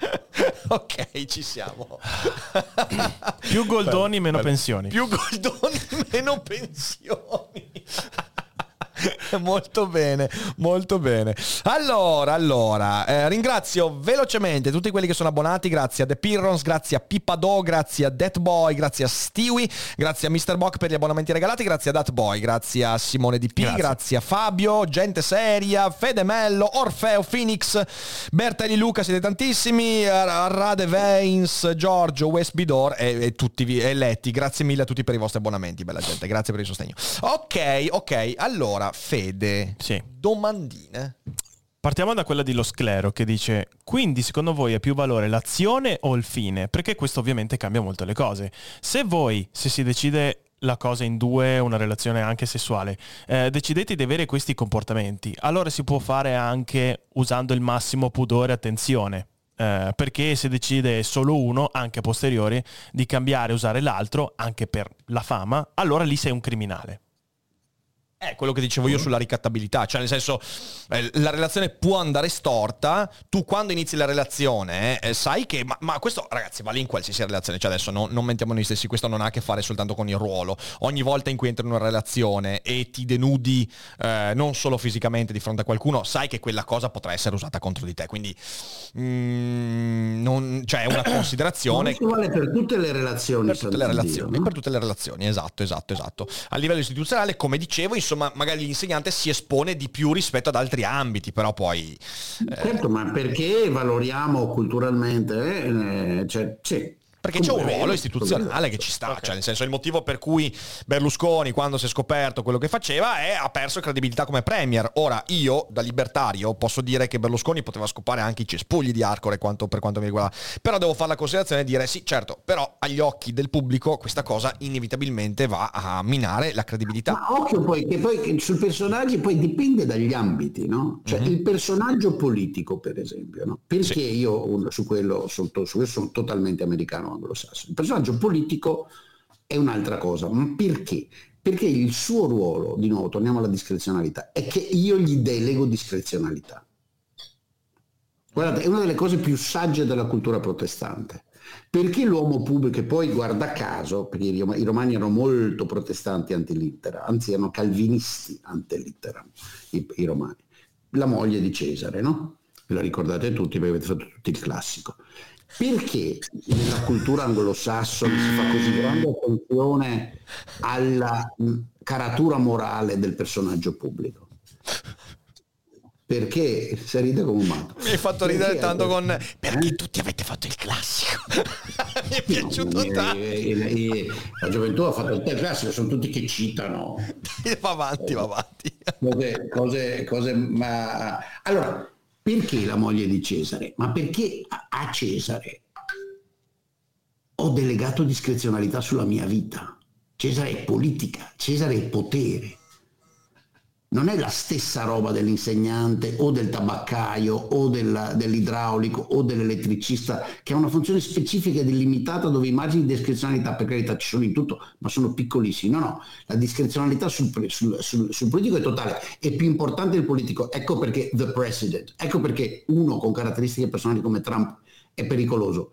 ok, ci siamo. Più goldoni, meno pensioni. Più goldoni, meno pensioni. molto bene, molto bene. Allora, allora, eh, ringrazio velocemente tutti quelli che sono abbonati, grazie a The Pirrons, grazie a Pippado, grazie a Death Boy, grazie a Stewie, grazie a Mr. Bock per gli abbonamenti regalati, grazie a Dat Boy, grazie a Simone DP, grazie. Grazie. a Fabio, Gente Seria, Fede Mello, Orfeo, Phoenix, Bertelli Luca, siete tantissimi, Rade Veins, Giorgio, West Bidor e, e tutti vi- e Letti, grazie mille a tutti per i vostri abbonamenti, bella gente, grazie per il sostegno. Ok, ok, allora, Fede, Sì. domandine. Partiamo da quella di Lo Sclero che dice quindi secondo voi ha più valore l'azione o il fine? Perché questo ovviamente cambia molto le cose. Se voi, se si decide la cosa in due, una relazione anche sessuale, eh, decidete di avere questi comportamenti, allora si può fare anche usando il massimo pudore e attenzione. Eh, perché se decide solo uno, anche a posteriori, di cambiare e usare l'altro, anche per la fama, allora lì sei un criminale. È quello che dicevo io sulla ricattabilità, cioè nel senso eh, la relazione può andare storta, tu quando inizi la relazione eh, sai che, ma, ma questo ragazzi vale in qualsiasi relazione, cioè adesso non, non mentiamo noi stessi, questo non ha a che fare soltanto con il ruolo, ogni volta in cui entri in una relazione e ti denudi eh, non solo fisicamente di fronte a qualcuno, sai che quella cosa potrà essere usata contro di te, quindi mm, non, cioè è una considerazione... Questo vale per tutte le relazioni. Per tutte le relazioni, Dio, no? per tutte le relazioni, esatto, esatto, esatto. A livello istituzionale, come dicevo, insomma, magari l'insegnante si espone di più rispetto ad altri ambiti, però poi... eh, Certo, ma perché valoriamo culturalmente? eh, cioè, sì. Perché c'è un Comunque, ruolo istituzionale che ci sta, cioè nel senso il motivo per cui Berlusconi quando si è scoperto quello che faceva è ha perso credibilità come premier. Ora io da libertario posso dire che Berlusconi poteva scopare anche i cespugli di Arcore quanto, per quanto mi riguarda, però devo fare la considerazione e dire sì certo, però agli occhi del pubblico questa cosa inevitabilmente va a minare la credibilità. Ma occhio poi che poi che sui personaggi poi dipende dagli ambiti, no? Cioè Mhm. il personaggio politico, per esempio, no? Perché io un- su quello to- su quello sono totalmente americano anglosassone. Il personaggio politico è un'altra cosa, perché? Perché il suo ruolo, di nuovo, torniamo alla discrezionalità, è che io gli delego discrezionalità. Guardate, è una delle cose più sagge della cultura protestante. Perché l'uomo pubblico, e poi guarda caso, perché i romani erano molto protestanti antilittera, anzi erano calvinisti antilittera, i, i romani. La moglie di Cesare, no? Ve la ricordate tutti perché avete fatto tutti il classico. Perché nella cultura anglosassone si fa così grande attenzione alla mh, caratura morale del personaggio pubblico? Perché si ride come un matto. Mi hai fatto ridere Perché- tanto con... Perché Eh? tutti avete fatto il classico. Mi è No, piaciuto eh, tanto. eh, eh, La gioventù ha fatto il classico, sono tutti che citano Va avanti, va avanti. cose, cose, cose ma allora perché la moglie di Cesare? Ma perché a- Cesare ho delegato discrezionalità sulla mia vita. Cesare è politica, Cesare è potere. Non è la stessa roba dell'insegnante o del tabaccaio o del- dell'idraulico o dell'elettricista che ha una funzione specifica ed illimitata dove i margini di discrezionalità per carità ci sono in tutto ma sono piccolissimi. No, no, la discrezionalità sul, sul- sul- sul politico è totale, è più importante il politico. Ecco perché the president, ecco perché uno con caratteristiche personali come Trump è pericoloso.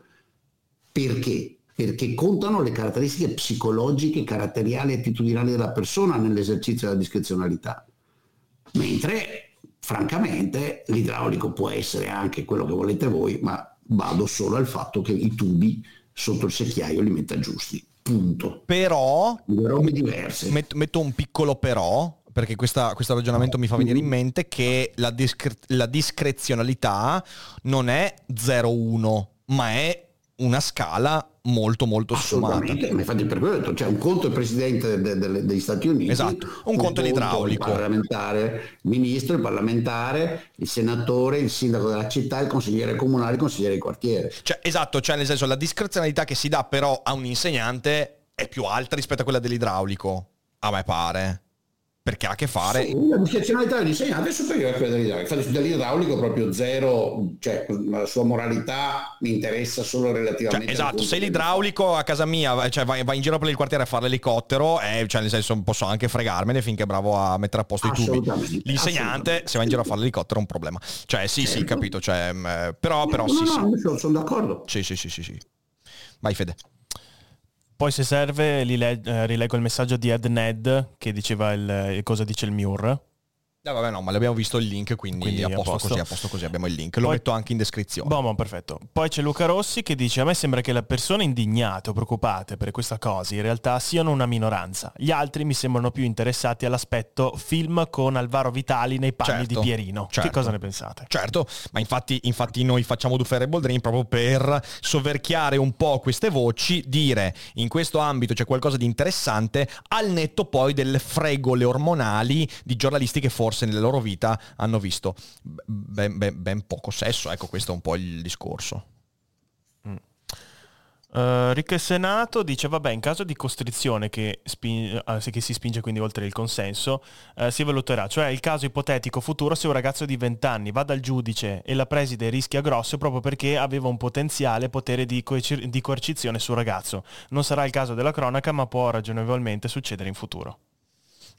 Perché? Perché contano le caratteristiche psicologiche, caratteriali e attitudinali della persona nell'esercizio della discrezionalità. Mentre, francamente, l'idraulico può essere anche quello che volete voi, ma vado solo al fatto che i tubi sotto il secchiaio li metta giusti. Punto. Però Due robe diverse. Met- metto un piccolo però, perché questa- questo ragionamento mi fa venire in mente che la, discre- la discrezionalità non è 0-1, ma è una scala molto molto sfumata. Ma infatti per quello ho detto, cioè un conto è il presidente de, de, degli Stati Uniti, esatto. un, un conto è l'idraulico. Parlamentare, il ministro, il parlamentare, il senatore, il sindaco della città, il consigliere comunale, il consigliere di quartiere. Cioè, esatto, cioè nel senso la discrezionalità che si dà però a un insegnante è più alta rispetto a quella dell'idraulico, a me pare perché ha a che fare... Sì, la discrezionalità dell'insegnante è superiore a quella dell'idraulico. Infatti dell'idraulico proprio zero, cioè la sua moralità mi interessa solo relativamente... Cioè, esatto, se l'idraulico a casa mia cioè, va, va, in giro per il quartiere a fare l'elicottero, eh, cioè nel senso posso anche fregarmene finché è bravo a mettere a posto i tubi. L'insegnante, se va in giro a fare l'elicottero è un problema. Cioè sì, certo. sì, capito, cioè, mm, però, però no, sì, no, sì. No, sono d'accordo. Sì, sì, sì, sì, sì. Vai Fede. Poi se serve eh, rileggo il messaggio di Ed Ned che diceva il, il cosa dice il Mure. Eh, vabbè, no, ma abbiamo visto il link, quindi, quindi a, posto, a, posto. Così, a posto così abbiamo il link. Lo Poi, metto anche in descrizione. Boh, perfetto. Poi c'è Luca Rossi che dice: A me sembra che le persone indignate o preoccupate per questa cosa in realtà siano una minoranza. Gli altri mi sembrano più interessati all'aspetto film con Alvaro Vitali nei panni certo, di Pierino. Certo, che cosa ne pensate? Certo, ma infatti, infatti noi facciamo Dufferable Dream proprio per soverchiare un po' queste voci, dire in questo ambito c'è qualcosa di interessante, al netto poi delle fregole ormonali di giornalisti che forse forse nella loro vita hanno visto ben, ben, ben poco sesso. Ecco, questo è un po' il discorso. Mm. Uh, Ricche Senato dice vabbè in caso di costrizione che, spin- uh, che si spinge quindi oltre il consenso uh, si valuterà cioè il caso ipotetico futuro se un ragazzo di 20 anni va dal giudice e la preside rischia grosso proprio perché aveva un potenziale potere di, coerci- di coercizione sul ragazzo non sarà il caso della cronaca ma può ragionevolmente succedere in futuro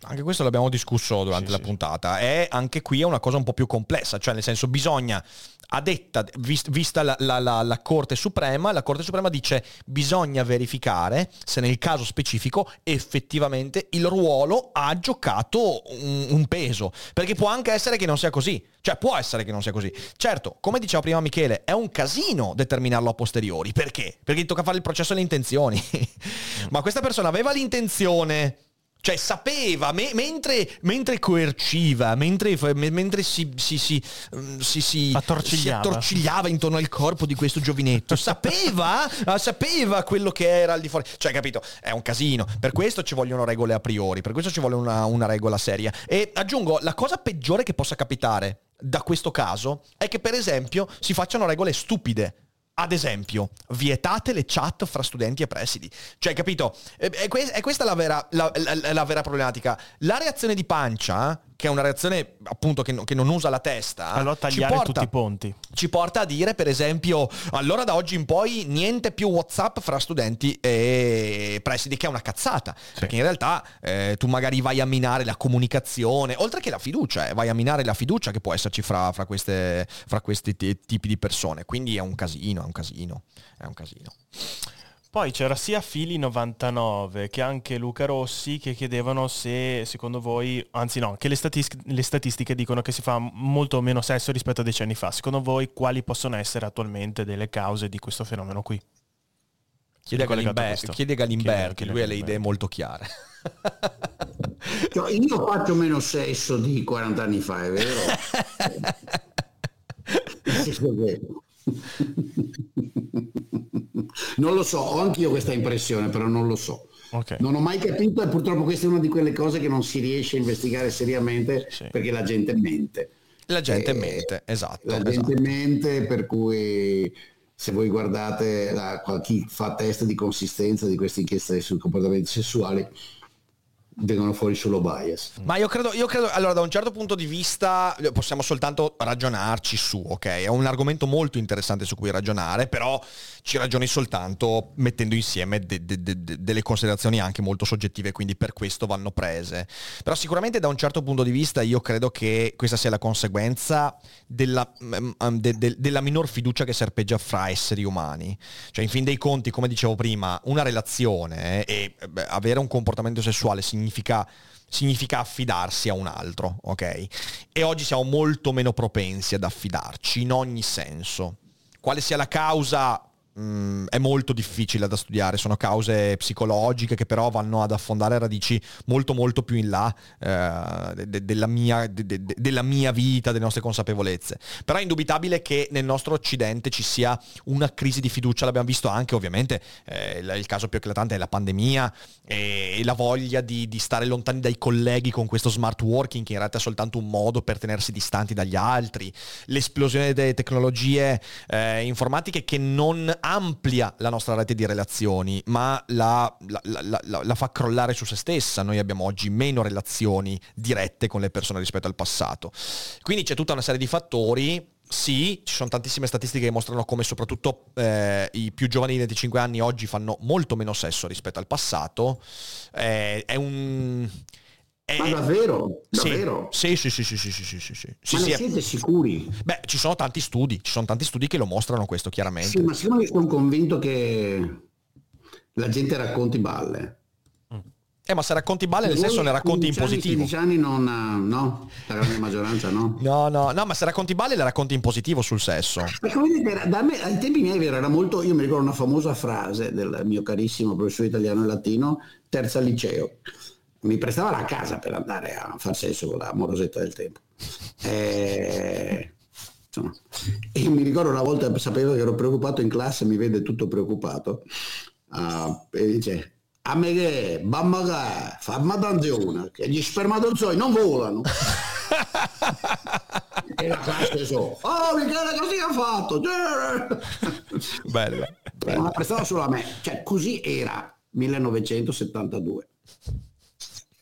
anche questo l'abbiamo discusso durante sì, la sì. puntata. È anche qui è una cosa un po' più complessa, cioè nel senso bisogna, a detta, vista la, la, la, la, Corte Suprema, la Corte Suprema dice bisogna verificare se nel caso specifico effettivamente il ruolo ha giocato un, un peso. Perché può anche essere che non sia così. Cioè può essere che non sia così. Certo, come diceva prima Michele, è un casino determinarlo a posteriori. Perché? Perché tocca fare il processo alle intenzioni. Ma questa persona aveva l'intenzione cioè sapeva, me, mentre, mentre, coerciva, mentre, mentre si, si, si, mm, si, attorcigliava. si, attorcigliava. intorno al corpo di questo giovinetto, sapeva, ah, sapeva quello che era al di fuori. Cioè, capito? È un casino. Per questo ci vogliono regole a priori, per questo ci vuole una, una regola seria. E aggiungo, la cosa peggiore che possa capitare da questo caso è che, per esempio, si facciano regole stupide ad esempio, vietate le chat fra studenti e presidi. Cioè, capito? È, questa la vera, la, la, la vera problematica. La reazione di pancia che è una reazione appunto che, che non usa la testa. Allora tagliare porta, tutti i ponti. Ci porta a dire per esempio, allora da oggi in poi niente più Whatsapp fra studenti e presidi, che è una cazzata. Sì. Perché in realtà eh, tu magari vai a minare la comunicazione, oltre che la fiducia, eh, vai a minare la fiducia che può esserci fra, fra, queste, fra questi t- tipi di persone. Quindi è un casino, è un casino, è un casino. Poi c'era sia Fili99 che anche Luca Rossi che chiedevano se secondo voi, anzi no, che le, statis- le, statistiche dicono che si fa molto meno sesso rispetto a decenni fa. Secondo voi quali possono essere attualmente delle cause di questo fenomeno qui? Chiede a, Galimber- chiede Galimberti, lui ha le idee molto chiare. Cioè, io faccio meno sesso di 40 anni fa, è vero? non lo so, ho anch'io questa impressione, però non lo so. Okay. Non ho mai capito e purtroppo questa è una di quelle cose che non si riesce a investigare seriamente sì. perché la gente mente. La gente eh, mente, esatto. La esatto. gente mente per cui se voi guardate la, chi fa test di consistenza di queste inchieste sui comportamenti sessuali vengono fuori solo bias. Ma io credo, io credo, allora da un certo punto di vista possiamo soltanto ragionarci su, ok? È un argomento molto interessante su cui ragionare, però ci ragioni soltanto mettendo insieme de, de, de, delle considerazioni anche molto soggettive, quindi per questo vanno prese. Però sicuramente da un certo punto di vista io credo che questa sia la conseguenza della, mm, mm, della minor fiducia che serpeggia fra esseri umani. Cioè in fin dei conti, come dicevo prima, una relazione e avere un comportamento sessuale significa significa affidarsi a un altro, ok? E oggi siamo molto meno propensi ad affidarci in ogni senso. Quale sia la causa mh, è molto difficile da studiare, sono cause psicologiche che però vanno ad affondare radici molto molto più in là eh, de- de- della, mia, de- della, mia, vita, delle nostre consapevolezze. Però è indubitabile che nel nostro occidente ci sia una crisi di fiducia, l'abbiamo visto anche ovviamente, eh, il, caso più eclatante è la pandemia e, e la voglia di, di, stare lontani dai colleghi con questo smart working che in realtà è soltanto un modo per tenersi distanti dagli altri, l'esplosione delle tecnologie eh, informatiche che non amplia la nostra rete di relazioni, ma la, la, la, la, fa crollare su se stessa. Noi abbiamo oggi meno relazioni dirette con le persone rispetto al passato. Quindi c'è tutta una serie di fattori. Sì, ci sono tantissime statistiche che mostrano come soprattutto eh, i più giovani di 25 anni oggi fanno molto meno sesso rispetto al passato. Eh, è un ma davvero? Davvero? Sì, sì, sì, sì, sì, sì, sì, sì, sì. Ma sì, siete sicuri? Beh, ci sono tanti studi, ci sono tanti studi che lo mostrano questo chiaramente. Sì, ma siccome sono convinto che la gente racconti balle. Eh, ma se racconti balle nel senso ne racconti in positivo. 15 anni non, no, la grande maggioranza no. no, no, no, ma se racconti balle le racconti in positivo sul sesso. Ma come vedete, da me, ai tempi miei era molto, io mi ricordo una famosa frase del mio carissimo professore italiano e latino, terza liceo mi prestava la casa per andare a far sesso con la morosetta del tempo. E, insomma, e mi ricordo una volta, sapevo che ero preoccupato in classe, mi vede tutto preoccupato, uh, e dice, a me che, mamma che, fammi attenzione, che gli spermatozoi non volano. e la classe so, oh Michele così ha fatto? bello, bello. Ma prestava solo a me, cioè così era 1972.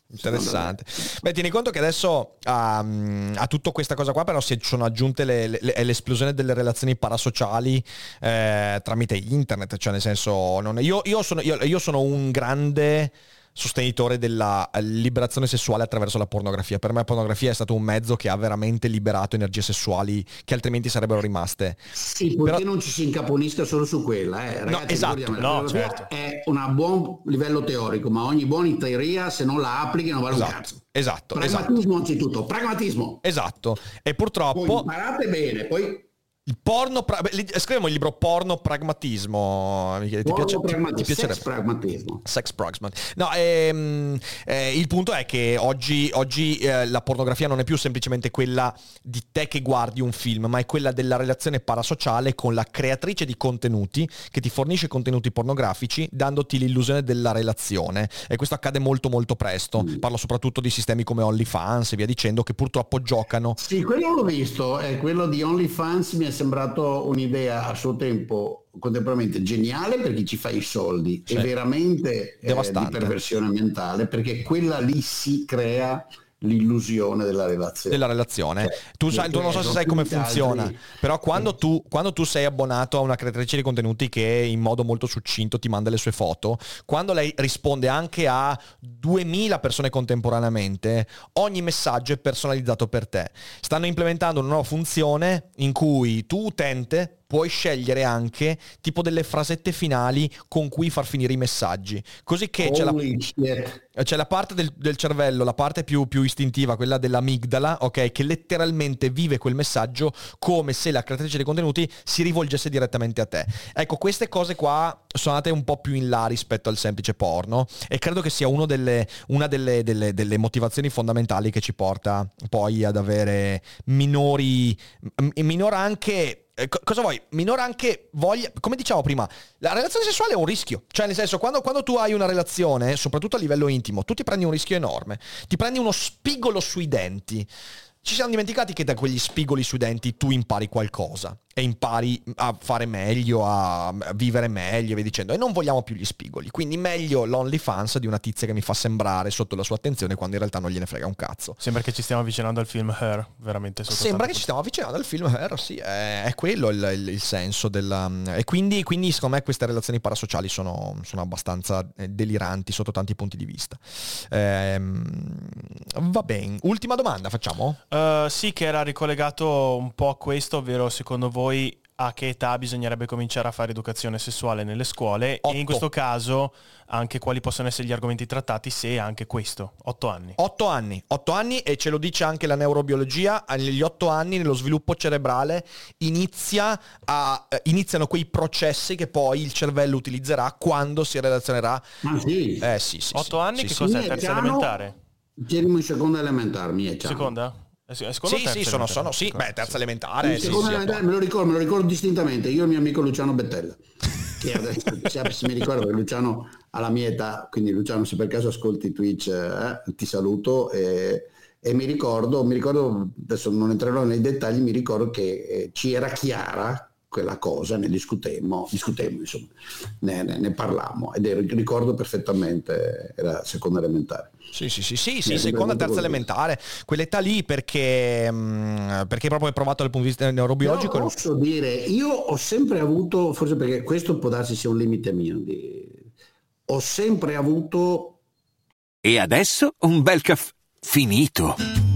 Interessante. Beh, tieni conto che adesso um, a tutta questa cosa qua però si sono aggiunte le, le, l'esplosione delle relazioni parasociali eh, tramite internet, cioè nel senso, non, io, io, sono, io, io sono un grande sostenitore della liberazione sessuale attraverso la pornografia. Per me la pornografia è stato un mezzo che ha veramente liberato energie sessuali che altrimenti sarebbero rimaste. Sì, perché Però... non ci si incaponisca solo su quella. Eh. Ragazzi, no, esatto, no, certo. È un buon livello teorico, ma ogni buona teoria se non la applichi non vale esatto. un cazzo. Esatto, pragmatismo esatto. anzitutto, pragmatismo. Esatto, e purtroppo... Poi imparate bene, poi il porno, pra- scriviamo il libro Porno Pragmatismo. Ti, porno piace, pragmatismo. ti, ti piacerebbe? Sex pragmatismo. Sex pragmatismo. No, ehm, eh, il punto è che oggi, oggi eh, la pornografia non è più semplicemente quella di te che guardi un film, ma è quella della relazione parasociale con la creatrice di contenuti che ti fornisce contenuti pornografici dandoti l'illusione della relazione. E questo accade molto molto presto. Mm. Parlo soprattutto di sistemi come OnlyFans e via dicendo che purtroppo giocano. Sì, quello l'ho visto, è quello di OnlyFans mi è sembrato un'idea a suo tempo contemporaneamente geniale per chi ci fa i soldi sì. e veramente eh, di perversione ambientale perché quella lì si crea l'illusione della relazione. Della relazione. Cioè, tu, sai, tu non so se sai come funziona, altri... però quando tu, quando tu, sei abbonato a una creatrice di contenuti che in modo molto succinto ti manda le sue foto, quando lei risponde anche a 2000 persone contemporaneamente, ogni messaggio è personalizzato per te. Stanno implementando una nuova funzione in cui tu utente puoi scegliere anche tipo delle frasette finali con cui far finire i messaggi. Così che c'è la, c'è la, parte del, del, cervello, la parte più, più, istintiva, quella dell'amigdala, ok, che letteralmente vive quel messaggio come se la creatrice dei contenuti si rivolgesse direttamente a te. Ecco, queste cose qua sono andate un po' più in là rispetto al semplice porno e credo che sia delle, una delle, delle, delle motivazioni fondamentali che ci porta poi ad avere minori, minor anche eh, cosa vuoi? Minore anche voglia, come diciamo prima, la relazione sessuale è un rischio, cioè nel senso quando, quando, tu hai una relazione, soprattutto a livello intimo, tu ti prendi un rischio enorme, ti prendi uno spigolo sui denti, ci siamo dimenticati che da quegli spigoli sui denti tu impari qualcosa e impari a fare meglio, a vivere meglio e via dicendo. E non vogliamo più gli spigoli. Quindi meglio l'OnlyFans di una tizia che mi fa sembrare sotto la sua attenzione quando in realtà non gliene frega un cazzo. Sembra che ci stiamo avvicinando al film Her, veramente. Sembra che ci stiamo avvicinando al film Her, sì, è, è quello il, il, il, senso della... E quindi, quindi secondo me queste relazioni parasociali sono, sono abbastanza eh, deliranti sotto tanti punti di vista. Ehm, va bene, ultima domanda facciamo? Uh, sì, che era ricollegato un po' a questo, ovvero secondo voi a che età bisognerebbe cominciare a fare educazione sessuale nelle scuole Otto. e in questo caso anche quali possono essere gli argomenti trattati se anche questo, otto anni. 8 anni, 8 anni e ce lo dice anche la neurobiologia, negli 8 anni nello sviluppo cerebrale inizia a, eh, iniziano quei processi che poi il cervello utilizzerà quando si relazionerà. Ma sì, Eh sì, sì. Otto sì, anni sì, che sì. cos'è? Terza elementare? Siamo in seconda elementare, mi è Seconda? È se- è seconda o Sì, sì, sono, sono, sì, beh, terza sì. elementare, sì, elementare, me lo ricordo, me lo ricordo distintamente. Io e il mio amico Luciano Bettella, che adesso se- se mi ricordo che Luciano ha la mia età, quindi Luciano se per caso ascolti Twitch eh, ti saluto e, e mi ricordo, mi ricordo, adesso non entrerò nei dettagli, mi ricordo che eh, ci era chiara quella cosa, ne discutemmo, discutemmo insomma, ne, ne, ne parlammo ed ero, ricordo perfettamente, era seconda elementare. Sì, sì, sì, sì, sì, è seconda, terza elementare, quell'età lì perché, mm, perché proprio è provato dal punto di vista neurobiologico. Però posso dire, io ho sempre avuto, forse perché questo può darsi sia un limite mio, di- ho sempre avuto E adesso un bel caffè finito.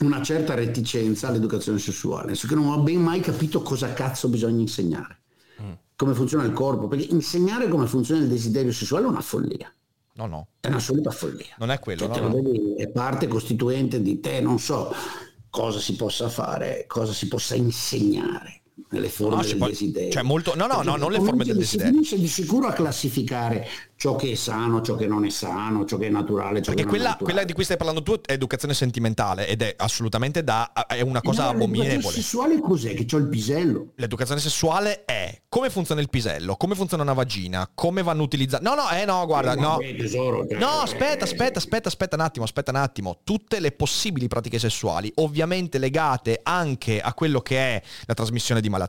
una certa reticenza all'educazione sessuale, nel senso che non ho ben mai capito cosa cazzo bisogna insegnare, come funziona il corpo, perché insegnare come funziona il desiderio sessuale è una follia, No, no, è un'assoluta follia. non è quello, Cioè, no, no. vedi, è parte costituente di te, non so cosa si possa fare, cosa si possa insegnare nelle forme No, del può- desiderio. cioè molto- no, no, Perché no, non le forme del desiderio. Si finisce di sicuro a classificare ciò che è sano, ciò che non è sano, ciò che è naturale, ciò Perché quella, naturale. quella di cui stai parlando tu è educazione sentimentale ed è assolutamente da, è una cosa No, l'educazione abominevole. sessuale cos'è? Che c'ho il pisello. L'educazione sessuale è come funziona il pisello, come funziona una vagina, come vanno utilizzati. No, no, eh no, guarda, no. Eh, tesoro, cioè, No, aspetta, aspetta, aspetta, aspetta un attimo, aspetta un attimo. Tutte le possibili pratiche sessuali, ovviamente legate anche a quello che è la trasmissione di malattie,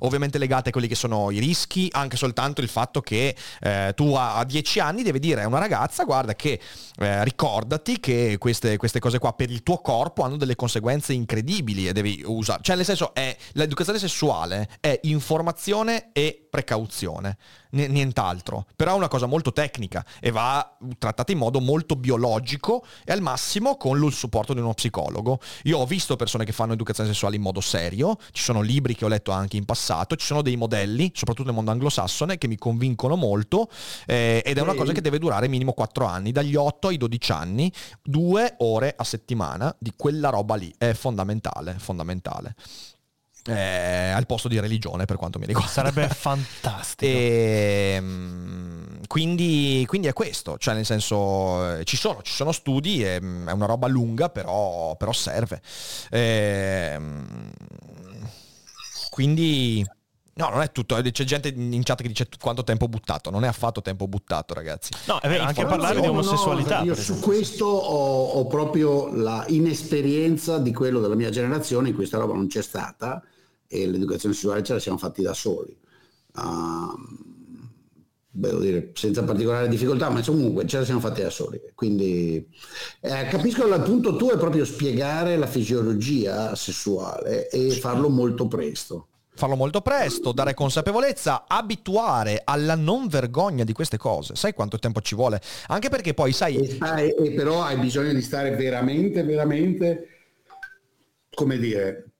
ovviamente legate a quelli che sono i rischi, anche soltanto il fatto che eh, tu a, a 10 anni devi dire a una ragazza, guarda che eh, ricordati che queste, queste cose qua per il tuo corpo hanno delle conseguenze incredibili e devi usare. Cioè, nel senso, è, l'educazione sessuale è informazione e precauzione, n- nient'altro. Però è una cosa molto tecnica e va trattata in modo molto biologico e al massimo con il supporto di uno psicologo. Io ho visto persone che fanno educazione sessuale in modo serio, ci sono libri che ho letto anche in passato, ci sono dei modelli, soprattutto nel mondo anglosassone, che mi convincono molto eh, ed è una cosa che deve durare minimo 4 anni, dagli 8 ai 12 anni, due ore a settimana di quella roba lì, è fondamentale, fondamentale. Eh, al posto di religione per quanto mi riguarda. Sarebbe fantastico. E, mm, quindi, quindi è questo, cioè nel senso eh, ci sono, ci sono studi, e, mm, è una roba lunga però, però serve. Ehm, quindi no, non è tutto, eh, c'è gente in chat che dice quanto tempo buttato, non è affatto tempo buttato ragazzi. No, è vero, È anche parlare di No, no, omosessualità. io su questo ho, ho proprio la inesperienza di quello della mia generazione, in questa roba non c'è stata e l'educazione sessuale ce la siamo fatti da soli. Beh, devo dire, senza particolare difficoltà, ma comunque ce la siamo fatti da soli. Quindi eh, capisco il punto tuo è proprio spiegare la fisiologia sessuale e farlo molto presto. Farlo molto presto, dare consapevolezza, abituare alla non vergogna di queste cose. Sai quanto tempo ci vuole? Anche perché poi, sai, E, stai- e però hai bisogno di stare veramente, veramente, come dire,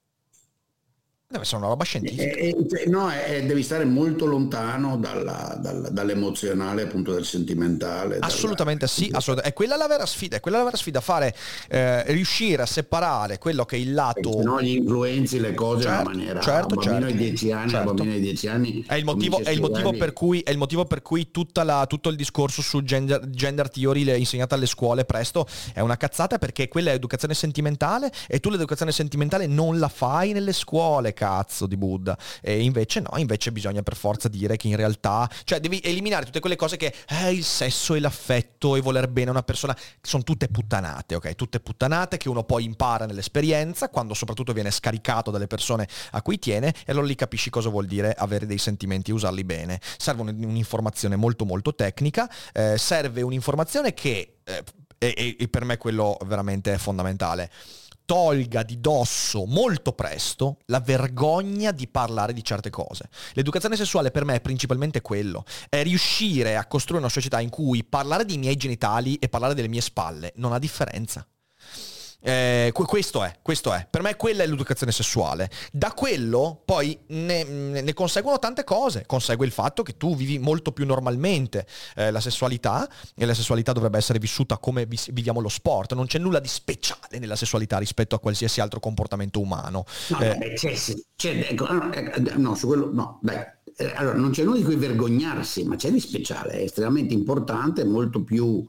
deve essere una roba scientifica. Eh, eh, cioè, no, eh, devi stare molto lontano dalla- dal- dall'emozionale, appunto del sentimentale. dalla- Assolutamente sì, assolutamente. È quella la vera sfida, è quella la vera sfida, fare, eh, riuscire a separare quello che è il lato... Se no gli influenzi le cose in Certo, una maniera... certo, un bambino certo. di 10 anni, Certo. bambino di 10 anni... È il motivo, è il motivo per cui, è il motivo per cui tutta la- tutto il discorso su gender, gender theory insegnata alle scuole presto è una cazzata perché quella è educazione sentimentale e tu l'educazione sentimentale non la fai nelle scuole, cazzo di Buddha. E invece no, invece bisogna per forza dire che in realtà, cioè devi eliminare tutte quelle cose che eh, il sesso e l'affetto e voler bene a una persona, sono tutte puttanate, ok? Tutte puttanate che uno poi impara nell'esperienza, quando soprattutto viene scaricato dalle persone a cui tiene, e allora lì capisci cosa vuol dire avere dei sentimenti e usarli bene. Serve un'informazione molto molto tecnica, eh, serve un'informazione che, eh, e, e per me quello veramente è fondamentale, tolga di dosso molto presto la vergogna di parlare di certe cose. L'educazione sessuale per me è principalmente quello, è riuscire a costruire una società in cui parlare dei miei genitali e parlare delle mie spalle non ha differenza. Eh, questo è, questo è. Per me quella è l'educazione sessuale. Da quello poi ne, ne, conseguono tante cose. Consegue il fatto che tu vivi molto più normalmente eh, la sessualità e la sessualità dovrebbe essere vissuta come vis- viviamo lo sport. Non c'è nulla di speciale nella sessualità rispetto a qualsiasi altro comportamento umano. No, eh, beh, c'è, c'è, ecco, no, su quello no, dai. Eh, allora, non c'è nulla di cui vergognarsi, ma c'è di speciale, è estremamente importante, molto più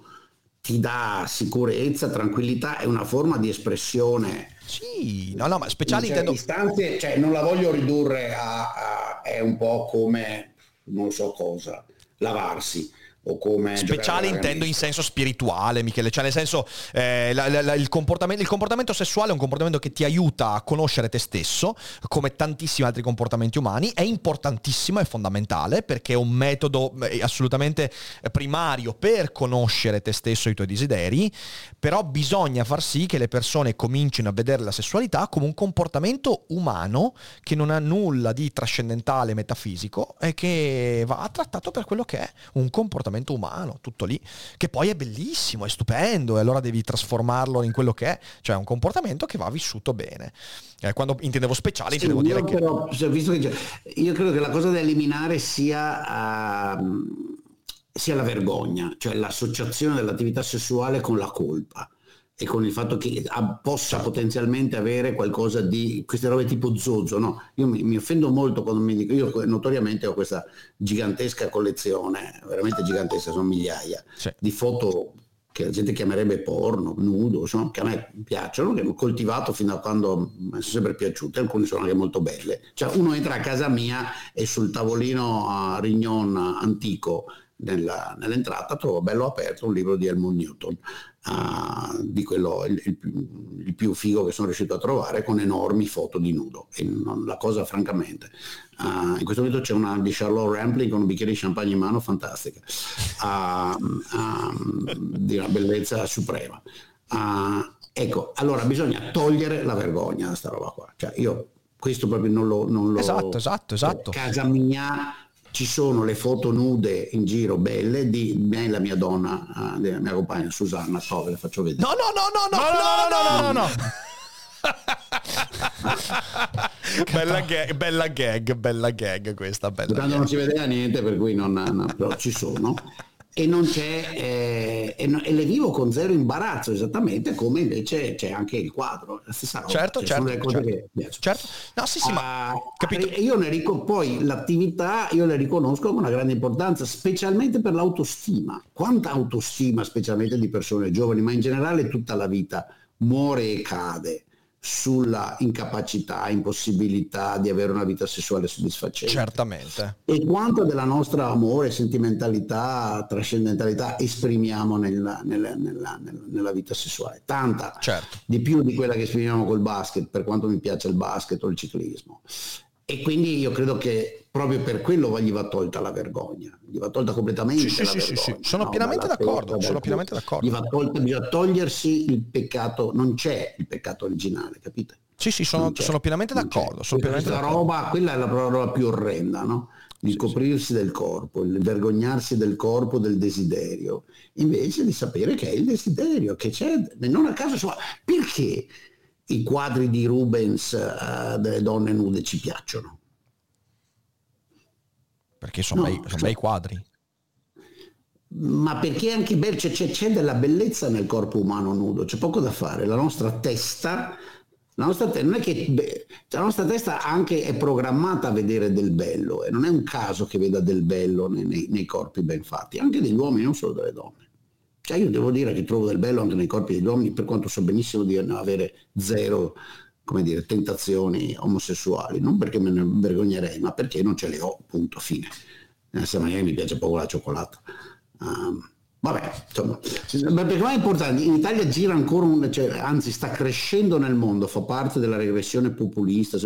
ti dà sicurezza, tranquillità, è una forma di espressione. Sì, no, no, ma speciali intendo... Istanze, cioè non la voglio ridurre a, a, è un po' come non so cosa, lavarsi o come speciale intendo in senso spirituale Michele cioè nel senso eh, la, la, il, comportamento, il, comportamento, sessuale è un comportamento che ti aiuta a conoscere te stesso come tantissimi altri comportamenti umani è importantissimo è fondamentale perché è un metodo eh, assolutamente primario per conoscere te stesso e i tuoi desideri però bisogna far sì che le persone comincino a vedere la sessualità come un comportamento umano che non ha nulla di trascendentale metafisico e che va trattato per quello che è un comportamento comportamento umano, tutto lì, che poi è bellissimo, è stupendo e allora devi trasformarlo in quello che è, cioè un comportamento che va vissuto bene. Eh, quando intendevo speciale, sì, intendevo dire però, che... Visto che io credo che la cosa da eliminare sia... Uh, sia la vergogna, cioè l'associazione dell'attività sessuale con la colpa e con il fatto che possa potenzialmente avere qualcosa di queste robe tipo zozzo. No? Io mi, mi, offendo molto quando mi dico, io notoriamente ho questa gigantesca collezione, veramente gigantesca, sono migliaia, sì. di foto che la gente chiamerebbe porno, nudo, insomma, che a me piacciono, che ho coltivato fino a quando mi sono sempre piaciute, alcune sono anche molto belle. Cioè uno entra a casa mia e sul tavolino a Rignon antico nella, nell'entrata trovo bello aperto un libro di Helmut Newton, uh, di quello il, il, il, più figo che sono riuscito a trovare, con enormi foto di nudo. E non, la cosa francamente, uh, in questo momento c'è una di Charlotte Rampling con un bicchiere di champagne in mano fantastica, uh, di una bellezza suprema. ecco, allora bisogna togliere la vergogna da sta roba qua. Cioè io questo proprio non lo... Non lo esatto, esatto, esatto. Casa mia ci sono le foto nude in giro belle di me e la mia donna, uh, della mia compagna Susanna, so, ve le faccio vedere. No, no, no, no, no, no, no, no, no, no. bella, gag, bella gag, bella gag questa, bella Tanto non si vedeva niente, per cui non, no, però ci sono e non c'è eh, e, e, le vivo con zero imbarazzo esattamente come invece c'è anche il quadro la stessa roba certo cioè, certo, certo, certo. no sì sì uh, ma ah, capito. io ne ric- poi l'attività io le riconosco con una grande importanza specialmente per l'autostima. Quanta autostima specialmente di persone giovani ma in generale tutta la vita muore e cade sulla incapacità, impossibilità di avere una vita sessuale soddisfacente. Certamente. E quanto della nostra amore, sentimentalità, trascendentalità esprimiamo nella, nella, nella, nella vita sessuale. Tanta, certo. di più di quella che esprimiamo col basket, per quanto mi piace il basket o il ciclismo. E quindi io credo che proprio per quello gli va tolta la vergogna, gli va tolta completamente sì, la sì, vergogna. Sì, sono no? pienamente d'accordo, sono pienamente d'accordo. Gli va tolta, bisogna togliersi il peccato, non c'è il peccato originale, capite? Sì, sì, sono, sono pienamente d'accordo. Sono pienamente questa d'accordo. roba, quella è la roba più orrenda, no? Il sì, coprirsi sì. del corpo, il vergognarsi del corpo, del desiderio, invece di sapere che è il desiderio, che c'è, non a caso, perché i quadri di Rubens uh, delle donne nude ci piacciono? Perché sono, no, bei, sono cioè, bei quadri. Ma perché anche beh, c'è, c'è, della bellezza nel corpo umano nudo, c'è poco da fare. La nostra testa, la nostra, te- non è che, beh, la nostra testa anche è programmata a vedere del bello e non è un caso che veda del bello nei, nei, nei corpi ben fatti, anche degli uomini, non solo delle donne. Cioè io devo dire che trovo del bello anche nei corpi degli uomini, per quanto so benissimo di avere zero come dire, tentazioni omosessuali, non perché me ne vergognerei, ma perché non ce le ho, punto, fine. Nella stessa maniera mi piace poco la cioccolata. Um, vabbè, insomma, perché è importante, in Italia gira ancora, un, cioè, anzi sta crescendo nel mondo, fa parte della regressione populista,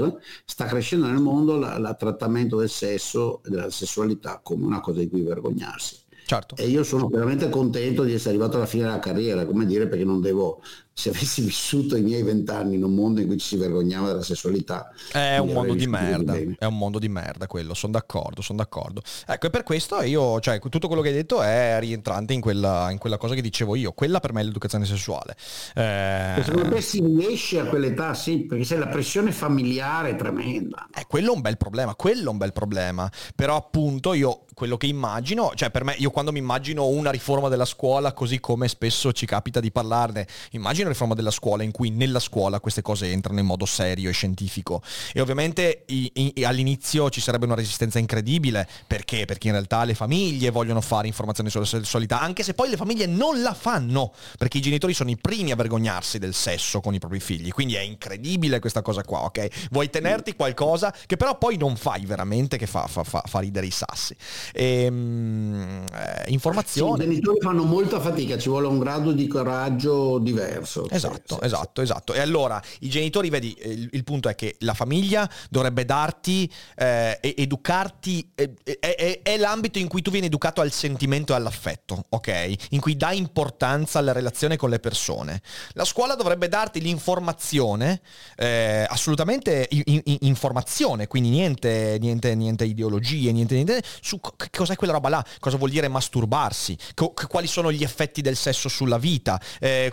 sta crescendo nel mondo il trattamento del sesso e della sessualità come una cosa di cui vergognarsi. Certo. E io sono veramente contento di essere arrivato alla fine della carriera, come dire, perché non devo se avessi vissuto i miei vent'anni in un mondo in cui ci si vergognava della sessualità è un mondo di merda è un mondo di merda quello sono d'accordo sono d'accordo. Ecco e per questo io cioè tutto quello che hai detto è rientrante in quella, in quella cosa che dicevo io quella per me è l'educazione sessuale. Eh... secondo me si riesce a quell'età sì perché se la pressione familiare è tremenda. Eh, quello è un bel problema quello è un bel problema. Però appunto io quello che immagino cioè per me io quando mi immagino una riforma della scuola così come spesso ci capita di parlarne immagino riforma della scuola in cui nella scuola queste cose entrano in modo serio e scientifico. E ovviamente i, i, all'inizio ci sarebbe una resistenza incredibile. Perché? Perché in realtà le famiglie vogliono fare informazioni sulla sessualità, anche se poi le famiglie non la fanno, perché i genitori sono i primi a vergognarsi del sesso con i propri figli. Quindi è incredibile questa cosa qua, ok? Vuoi tenerti qualcosa che però poi non fai veramente, che fa, fa, fa, fa ridere i sassi. E, um, eh, informazioni. Sì, I genitori fanno molta fatica, ci vuole un grado di coraggio diverso diverso. Esatto, sì, esatto, sì. esatto. E allora i genitori, vedi, il, il, punto è che la famiglia dovrebbe darti, eh, educarti, eh, è, è, l'ambito in cui tu vieni educato al sentimento e all'affetto, ok? In cui dai importanza alla relazione con le persone. La scuola dovrebbe darti l'informazione, eh, assolutamente in, in, informazione, quindi niente, niente, niente ideologie, niente, niente, su c- cos'è quella roba là, cosa vuol dire masturbarsi, co- quali sono gli effetti del sesso sulla vita, eh,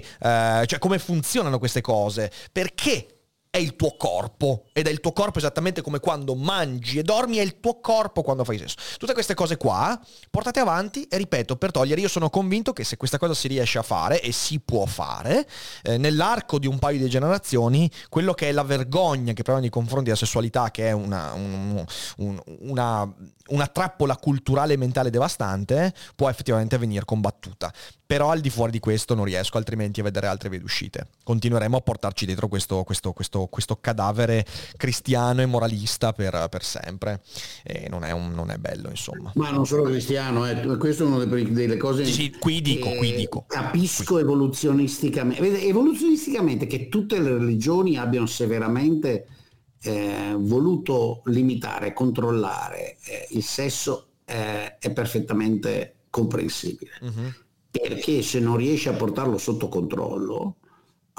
perché cioè come funzionano queste cose, perché è il tuo corpo ed è il tuo corpo esattamente come quando mangi e dormi è il tuo corpo quando fai sesso. Tutte queste cose qua portate avanti e ripeto per togliere io sono convinto che se questa cosa si riesce a fare e si può fare eh, nell'arco di un paio di generazioni quello che è la vergogna che proviamo nei confronti della sessualità che è una, un, un, una, una trappola culturale e mentale devastante può effettivamente venire combattuta. Però al di fuori di questo non riesco altrimenti a vedere altre vie d'uscite. Continueremo a portarci dietro questo, questo, questo, questo cadavere cristiano e moralista per, per sempre. E non è, un, non è, bello, insomma. Ma non solo cristiano, eh. questo è una delle cose... Sì, qui dico, qui dico. Capisco qui. evoluzionisticamente. Evoluzionisticamente che tutte le religioni abbiano severamente eh, voluto limitare, controllare eh, il sesso eh, è perfettamente comprensibile. Uh-huh perché se non riesci a portarlo sotto controllo,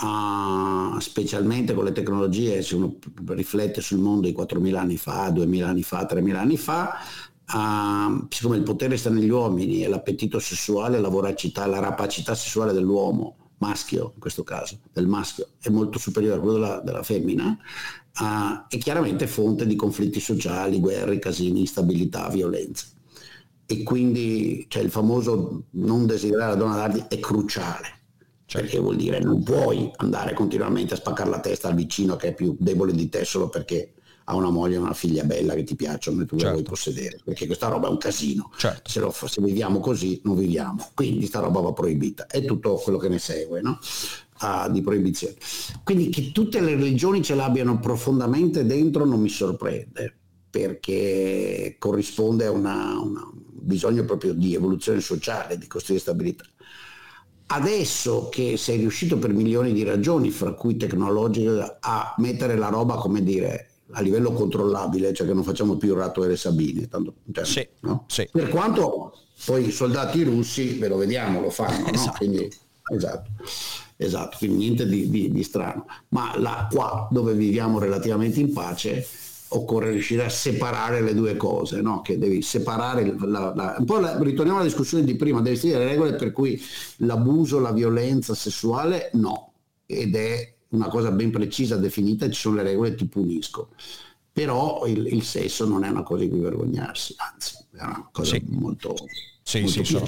uh, specialmente con le tecnologie, se uno riflette sul mondo di 4.000 anni fa, 2.000 anni fa, 3.000 anni fa, uh, siccome il potere sta negli uomini e l'appetito sessuale, la voracità, la rapacità sessuale dell'uomo, maschio in questo caso, del maschio, è molto superiore a quello della, della femmina, uh, è chiaramente fonte di conflitti sociali, guerre, casini, instabilità, violenza e quindi cioè, il famoso non desiderare la donna darti è cruciale. Certo. Perché vuol dire non puoi andare continuamente a spaccare la testa al vicino che è più debole di te solo perché ha una moglie e una figlia bella che ti piacciono e tu certo. la vuoi possedere. Perché questa roba è un casino. Certo. Se, lo, se, viviamo così non viviamo. Quindi sta roba va proibita. È tutto quello che ne segue, no? Ah, di proibizione. Quindi che tutte le religioni ce l'abbiano profondamente dentro non mi sorprende perché corrisponde a una, una, bisogno proprio di evoluzione sociale, di costruire stabilità. Adesso che sei riuscito per milioni di ragioni, fra cui tecnologiche, a mettere la roba, come dire, a livello controllabile, cioè che non facciamo più il ratto e le sabine, tanto, cioè, sì, no? sì. per quanto poi i soldati russi, ve lo vediamo, lo fanno, esatto. no? Quindi, esatto. Esatto, quindi niente di, di, di strano. Ma là qua dove viviamo relativamente in pace, occorre riuscire a separare le due cose, no? che devi separare, la, la, un po' la, ritorniamo alla discussione di prima, devi stare le regole per cui l'abuso, la violenza sessuale no, ed è una cosa ben precisa, definita, ci sono le regole, ti punisco. Però il, il sesso non è una cosa di cui vergognarsi, anzi, è una cosa sì. molto Sì, sì, sono,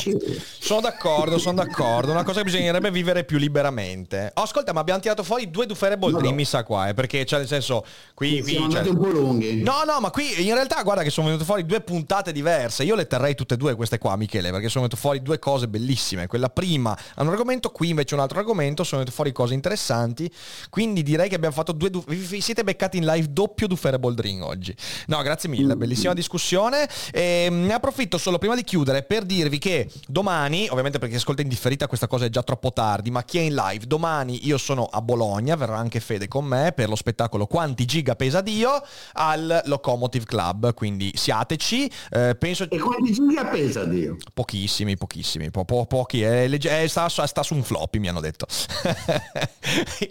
sono d'accordo, sono d'accordo. Una cosa che bisognerebbe vivere più liberamente. Oh, ascolta, ma abbiamo tirato fuori due Duferable No, Dream, no. mi sa qua, eh, perché cioè nel senso, qui, qui Siamo cioè- un po' lunghi. No, no, ma qui in realtà guarda che sono venute fuori due puntate diverse. Io le terrei tutte e due queste qua, Michele, perché sono venute fuori due cose bellissime. Quella prima ha un argomento, qui invece un altro argomento, sono venute fuori cose interessanti. Quindi direi che abbiamo fatto due du- vi siete beccati in live doppio Duferable Dream oggi. No, grazie mille, bellissima discussione. E ne approfitto solo prima di chiudere per dirvi che domani, ovviamente perché ascolta in differita questa cosa è già troppo tardi, ma chi è in live, domani io sono a Bologna, verrà anche Fede con me per lo spettacolo Quanti giga pesa Dio al Locomotive Club, quindi siateci, eh, penso E quanti giga pesa Dio? pochissimi, pochissimi, po- po- pochi, è legge- è- sta, sta su un floppy mi hanno detto.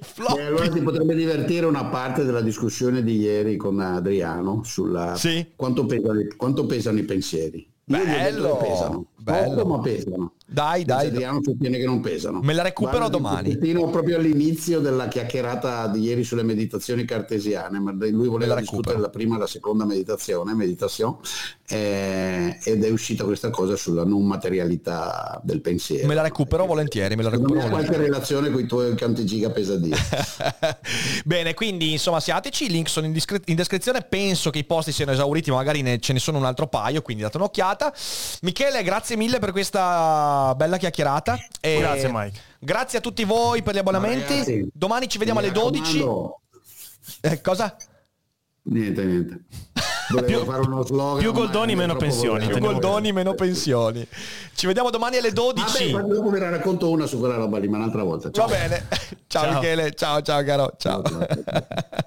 Floppy. E allora ti potrebbe divertire una parte della discussione di ieri con Adriano sulla Sì. quanto, pesano, quanto pesano i pensieri. Bello, pesano. bello. Poco, ma pesano. Dai, dai. Adriano sostiene che non pesano. Me la recupero Guarda, domani. proprio all'inizio della chiacchierata di ieri sulle meditazioni cartesiane, ma lui voleva la discutere la prima e la seconda meditazione, meditazione eh, ed è uscita questa cosa sulla non materialità del pensiero. Me la recupero volentieri, me la recupero volentieri. qualche relazione con i tuoi quanti giga pesa Dio. Bene, quindi insomma siateci, i link sono in, discre- in descrizione, penso che i posti siano esauriti, ma magari ne- ce ne sono un altro paio, quindi date un'occhiata. Michele, grazie mille per questa bella chiacchierata. E Grazie, Mike. Grazie a tutti voi per gli abbonamenti. ragazzi, Domani ci vediamo alle 12. raccomando- Eh, cosa? Niente, niente. Volevo fare uno slogan. più Goldoni, meno pensioni. Più Goldoni, meno pensioni. Ci vediamo domani alle 12. Vabbè, dopo ve ne racconto una su quella roba lì, ma un'altra volta. Va Ciao. bene. Ciao, Ciao. Michele, ciao ciao caro. Ciao, ciao, ciao.